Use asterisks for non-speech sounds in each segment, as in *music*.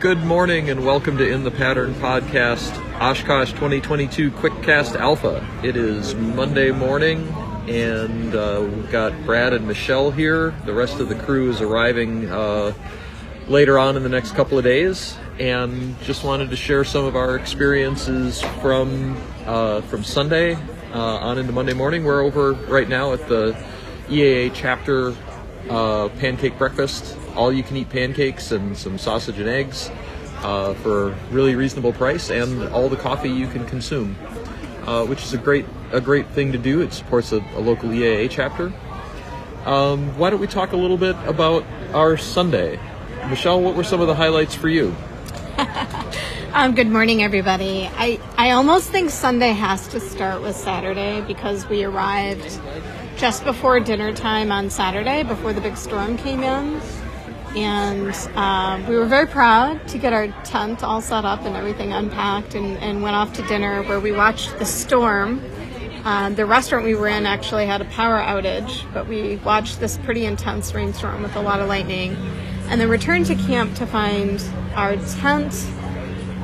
Good morning and welcome to In the Pattern podcast, Oshkosh 2022 Quickcast Alpha. It is Monday morning and uh, we've got Brad and Michelle here. The rest of the crew is arriving uh, later on in the next couple of days and just wanted to share some of our experiences from uh, from Sunday uh, on into Monday morning. We're over right now at the EAA chapter uh, pancake breakfast, all you can eat pancakes and some sausage and eggs uh, for a really reasonable price, and all the coffee you can consume, uh, which is a great a great thing to do. It supports a, a local EAA chapter. Um, why don't we talk a little bit about our Sunday? Michelle, what were some of the highlights for you? *laughs* Um, good morning, everybody. I, I almost think Sunday has to start with Saturday because we arrived just before dinner time on Saturday, before the big storm came in. And uh, we were very proud to get our tent all set up and everything unpacked and, and went off to dinner where we watched the storm. Uh, the restaurant we were in actually had a power outage, but we watched this pretty intense rainstorm with a lot of lightning. And then returned to camp to find our tent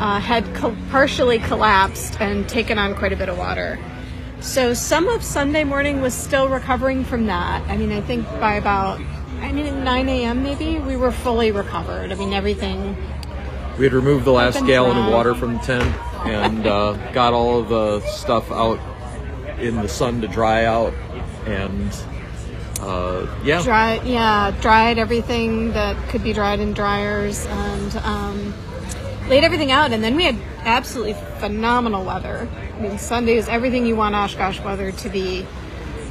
uh, had co- partially collapsed and taken on quite a bit of water. So some of Sunday morning was still recovering from that. I mean, I think by about, I mean, at 9 a.m. maybe, we were fully recovered. I mean, everything. We had removed the last gallon of water from the tent and uh, got all of the stuff out in the sun to dry out, and uh, yeah, Dry, yeah, dried everything that could be dried in dryers and um, laid everything out. And then we had absolutely phenomenal weather. I mean, Sunday is everything you want Oshkosh weather to be.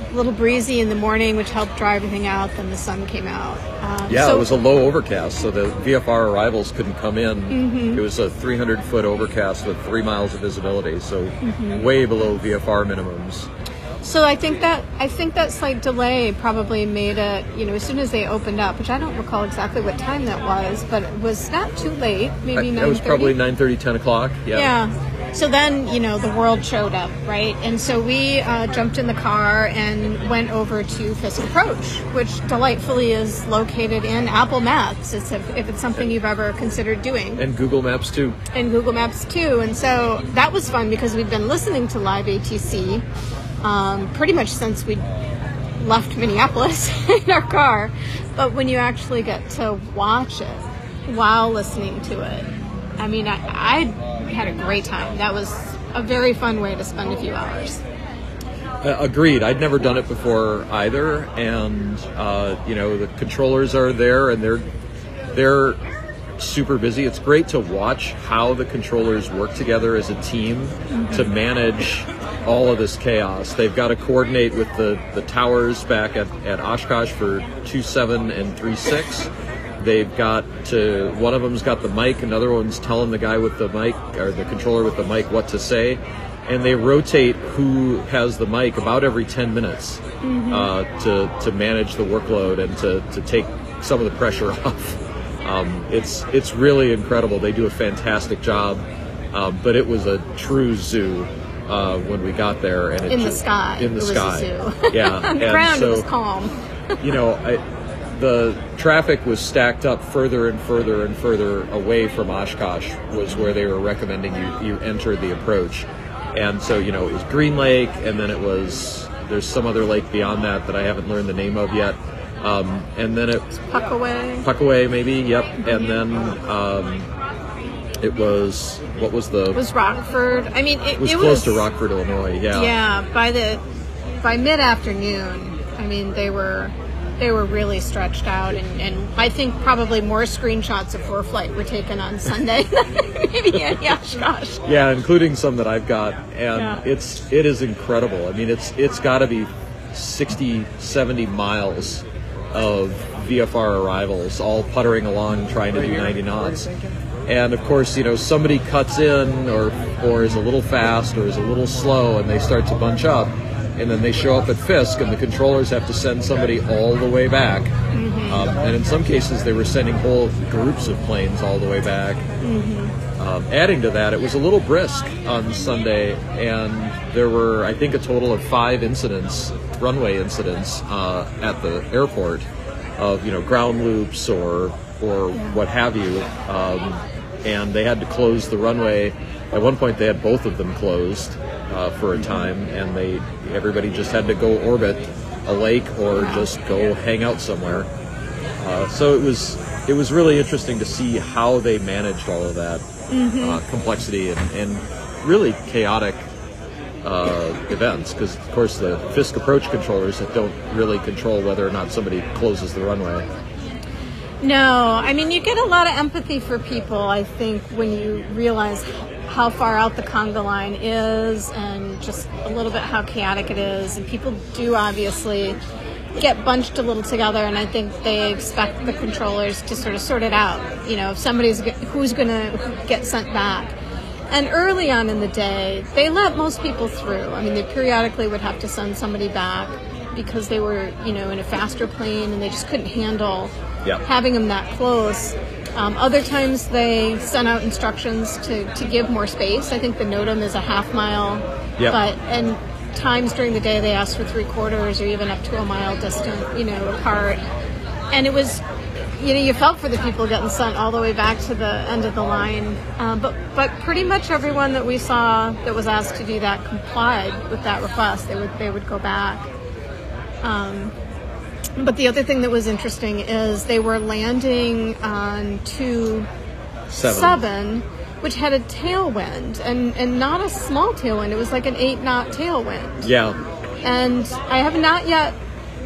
A little breezy in the morning, which helped dry everything out. Then the sun came out. Um, Yeah, so- it was a low overcast, so the VFR arrivals couldn't come in. Mm-hmm. It was a 300 foot overcast with three miles of visibility, so Mm-hmm. way below VFR minimums. So I think that I think that slight delay probably made it. You know, as soon as they opened up, which I don't recall exactly what time that was, but it was not too late. Maybe It was probably 9:30, 10 o'clock. Yeah. Yeah. So then, you know, the world showed up, right? And so we uh, jumped in the car and went over to Fisk Approach, which delightfully is located in Apple Maps, it's if, if it's something you've ever considered doing, And Google Maps too. and Google Maps too. And so that was fun because we've been listening to Live ATC um, pretty much since we left Minneapolis *laughs* in our car. But when you actually get to watch it while listening to it, I mean, I, I had a great time. That was a very fun way to spend a few hours. Uh, agreed. I'd never done it before either, and uh, you know the controllers are there, and they're they're super busy. It's great to watch how the controllers work together as a team to manage all of this chaos. They've got to coordinate with the, the towers back at, at Oshkosh for two seven and three six. They've got to one of them's got the mic, another one's telling the guy with the mic or the controller with the mic what to say and they rotate who has the mic about every 10 minutes uh, to, to manage the workload and to, to take some of the pressure *laughs* off. Um, it's, it's really incredible. They do a fantastic job, um, but it was a true zoo uh, when we got there. And it In the just- sky. In the sky. *laughs* Yeah. *laughs* The and ground, so, it was calm. you know, I, the traffic was stacked up further and further and further away from Oshkosh was where they were recommending you, you enter the approach. And so, you know, it was Green Lake, and then it was, there's some other lake beyond that that I haven't learned the name of yet. Um, and then it, Puckaway. Puckaway maybe, yep. And then um, it was, what was the, It was Rockford. I mean, it, it was it close was, to Rockford, Illinois, yeah. Yeah, by the by mid afternoon, I mean they were they were really stretched out, and, and I think probably more screenshots of ForeFlight were taken on *laughs* Sunday than maybe in Oshkosh. Yeah, including some that I've got, and Yeah. it's it is incredible. I mean, it's it's got to be 60, 70 miles of VFR arrivals, all puttering along trying to do 90 knots. And of course, you know, somebody cuts in or or is a little fast or is a little slow, and they start to bunch up, and then they show up at Fisk, and the controllers have to send somebody all the way back. Um, and in some cases, they were sending whole groups of planes all the way back. Um, adding to that, it was a little brisk on Sunday, and there were, I think, a total of five incidents, runway incidents, uh, at the airport of you know ground loops or or what have you. Um, and they had to close the runway. At one point, they had both of them closed uh, for a time, and they everybody just had to go orbit a lake or just go hang out somewhere. Uh, so it was it was really interesting to see how they managed all of that uh, complexity and, and really chaotic uh, events because of course the Fisk approach controllers that don't really control whether or not somebody closes the runway. No, I mean, you get a lot of empathy for people, I think, when you realize how far out the conga line is and just a little bit how chaotic it is. And people do obviously get bunched a little together, and I think they expect the controllers to sort of sort it out. You know, if somebody's who's going to get sent back. And early on in the day, they let most people through. I mean, they periodically would have to send somebody back because they were, you know, in a faster plane and they just couldn't handle Yeah. having them that close. Um, other times they sent out instructions to, to give more space. I think the NOTAM is a half mile, Yep. but and times during the day they asked for three quarters or even up to a mile distant, you know, apart. And it was, you know, you felt for the people getting sent all the way back to the end of the line. Um, but but pretty much everyone that we saw that was asked to do that complied with that request. They would they would go back. Um, but the other thing that was interesting is they were landing on two Seven. seven, which had a tailwind and, and not a small tailwind. It was like an eight knot tailwind. Yeah, And I have not yet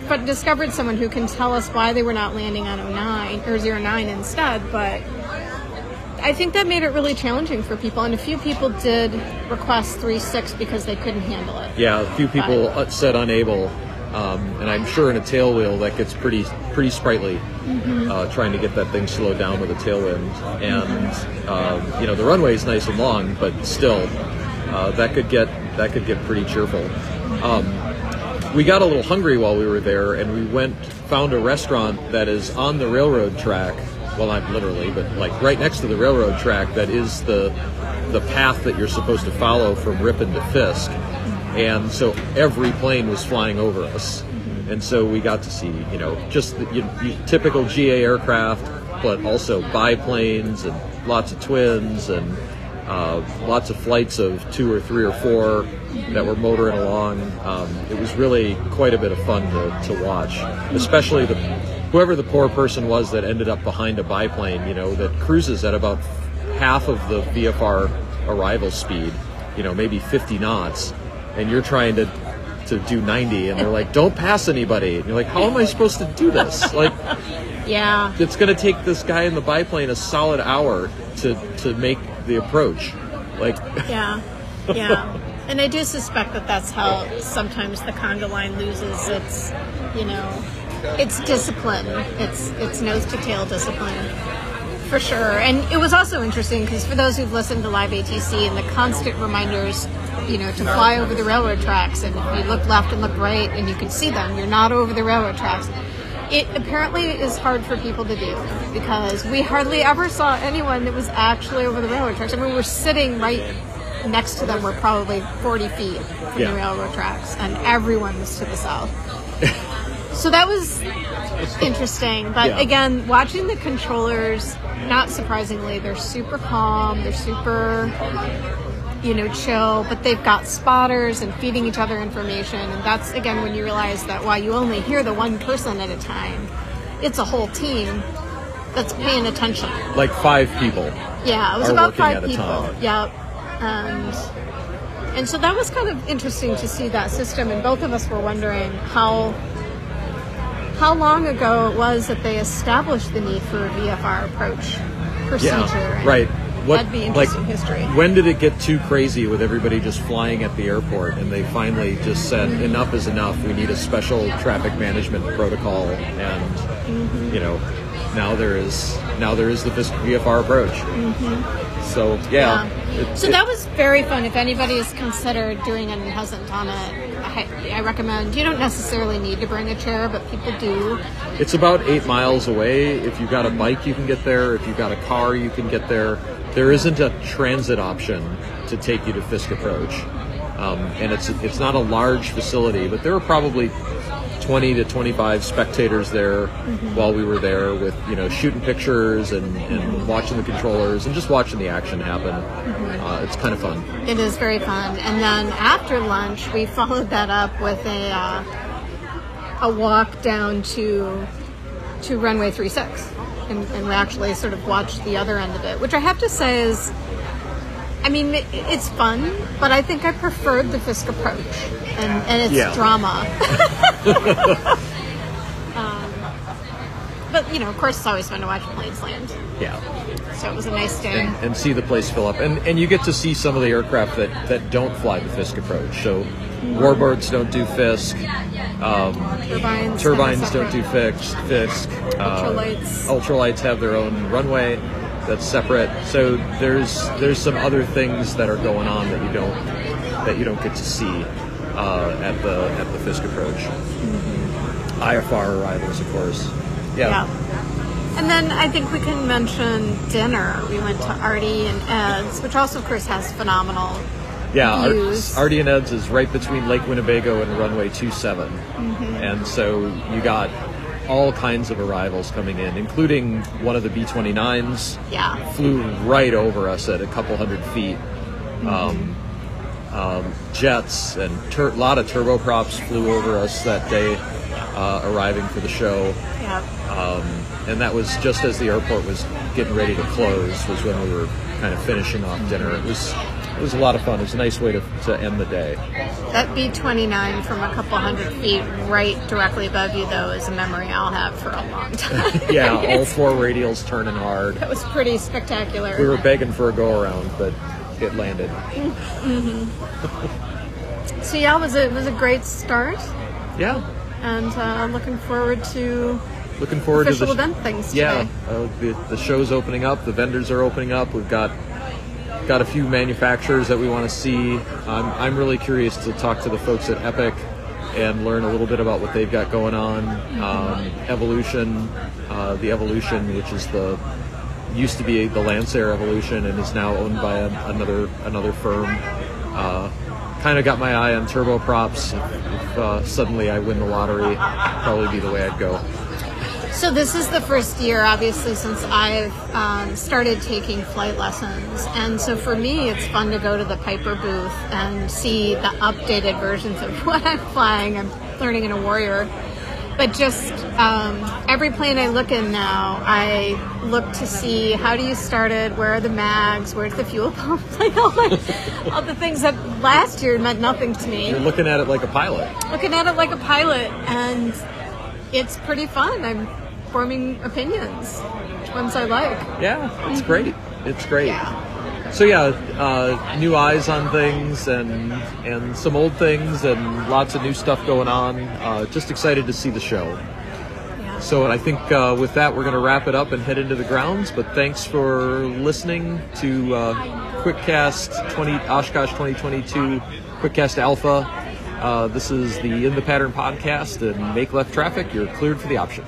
but discovered someone who can tell us why they were not landing on 09 or 09 instead, but I think that made it really challenging for people and a few people did request 3-6 because they couldn't handle it. yeah. A few people uh, said unable, um, and I'm sure in a tail wheel that gets pretty pretty sprightly. Uh, trying to get that thing slowed down with a tailwind, and um, you know the runway is nice and long, but still, uh, that could get that could get pretty cheerful. Um, we got a little hungry while we were there, and we went found a restaurant that is on the railroad track. Well, not literally, but like right next to the railroad track. That is the the path that you're supposed to follow from Ripon to Fisk, and so every plane was flying over us, and so we got to see you know just the you, you, typical GA aircraft, but also biplanes and lots of twins and uh, lots of flights of two or three or four that were motoring along. Um, it was really quite a bit of fun to, to watch, especially the whoever the poor person was that ended up behind a biplane. You know that cruises at about half of the VFR arrival speed. You know, maybe 50 knots, and you're trying to to do 90, and they're like, "Don't pass anybody." And you're like, "How am I supposed to do this?" *laughs* Like Yeah. it's going to take this guy in the biplane a solid hour to to make the approach. Like, *laughs* Yeah, yeah. And I do suspect that that's how sometimes the conga line loses its, you know, its discipline, its its nose to tail discipline, for sure. And it was also interesting because for those who've listened to live ATC and the constant reminders, you know, to fly over the railroad tracks, and you look left and look right, and you can see them, you're not over the railroad tracks. It apparently is hard for people to do because we hardly ever saw anyone that was actually over the railroad tracks. I mean, we're sitting right next to them. We're probably 40 feet from Yeah. the railroad tracks, and everyone was to the south. *laughs* so that was interesting. But Yeah. again, watching the controllers, not surprisingly, they're super calm. They're super you know, chill, but they've got spotters and feeding each other information. And that's, again, when you realize that while you only hear the one person at a time, it's a whole team that's paying attention. like five people. Yeah, it was about five people. Yep. And, and so that was kind of interesting to see that system. And both of us were wondering how how long ago it was that they established the need for a VFR approach procedure. Yeah, right. What that'd be like interesting history. when did it get too crazy with everybody just flying at the airport and they finally just said enough is enough. We need a special traffic management protocol and Mm-hmm. you know now there is now there is the VFR approach. So yeah, it- Mm-hmm. So it- that was very fun. If anybody is considered doing it and hasn't done it, I, recommend. You don't necessarily need to bring a chair, but people do. It's about eight miles away. If you've got a bike, you can get there. If you've got a car, you can get there. There isn't a transit option to take you to Fisk Approach. Um, and it's it's not a large facility, but there were probably 20 to 25 spectators there while we were there with you know shooting pictures and, and watching the controllers and just watching the action happen. Uh, it's kind of fun. It is very fun. And then after lunch, we *laughs* followed that up with a uh, a walk down to to runway 36, and, and we actually sort of watched the other end of it, which I have to say is. I mean, it, it's fun, but I think I preferred the Fisk approach and, and its Yeah. drama. *laughs* *laughs* um, but, you know, of course, it's always fun to watch planes land. yeah So it was a nice day. and, and see the place fill up and and you get to see some of the aircraft that that don't fly the Fisk approach so warbirds don't do Fisk um, Turbines. turbines don't do Fisk Fisk uh, Ultralights. ultralights have their own runway that's separate so there's there's some other things that are going on that you don't that you don't get to see uh, at the at the Fisk approach IFR arrivals of course Yeah. And then I think we can mention dinner. We went to Ardy and Ed's, which also, of course, has phenomenal. Yeah, views. Ardy and Ed's is right between Lake Winnebago and runway 27. Mm-hmm. And so you got all kinds of arrivals coming in, including one of the B 29s Yeah. flew right over us at a couple hundred feet. Um, um, jets and a lot of turboprops flew over us that day, uh, arriving for the show. Yeah. Um, and that was just as the airport was getting ready to close, was when we were kind of finishing off dinner. It was was a lot of fun. It was a nice way to, to end the day. That B 29 from a couple hundred feet right directly above you, though, is a memory I'll have for a long time. *laughs* Yeah, all four radials turning hard. That was pretty spectacular. We were begging for a go around, but it landed. *laughs* so, yeah, it was a, it was a great start. Yeah, And uh, looking forward to looking forward to the event things Yeah, uh, the, the show's opening up. The vendors are opening up. We've got got a few manufacturers that we want to see. I'm, I'm really curious to talk to the folks at Epic and learn a little bit about what they've got going on. Um, Evolution, uh, the Evolution, which is the used to be the Lancair Evolution and is now owned by a, another another firm. Uh, kind of got my eye on turboprops. If, if uh, suddenly I win the lottery, probably be the way I'd go. So this is the first year, obviously, since I've um, started taking flight lessons, and so for me, it's fun to go to the Piper booth and see the updated versions of *laughs* what I'm flying. I'm learning in a Warrior, but just um, every plane I look in now, I look to see how do you start it, where are the mags, where's the fuel *laughs* pump, like all, the, all the things that last year meant nothing to me You're looking at it like a pilot. looking at it like a pilot, and it's pretty fun. I'm forming opinions, which ones I like. Yeah, it's great. It's great. Yeah. So yeah, uh, new eyes on things and and some old things and lots of new stuff going on. Uh, just excited to see the show. Yeah. So I think uh, with that we're going to wrap it up and head into the grounds. But thanks for listening to uh, QuickCast 20 Oshkosh 2022 QuickCast Alpha. Uh, this is the In the Pattern podcast and make left traffic. You're cleared for the option.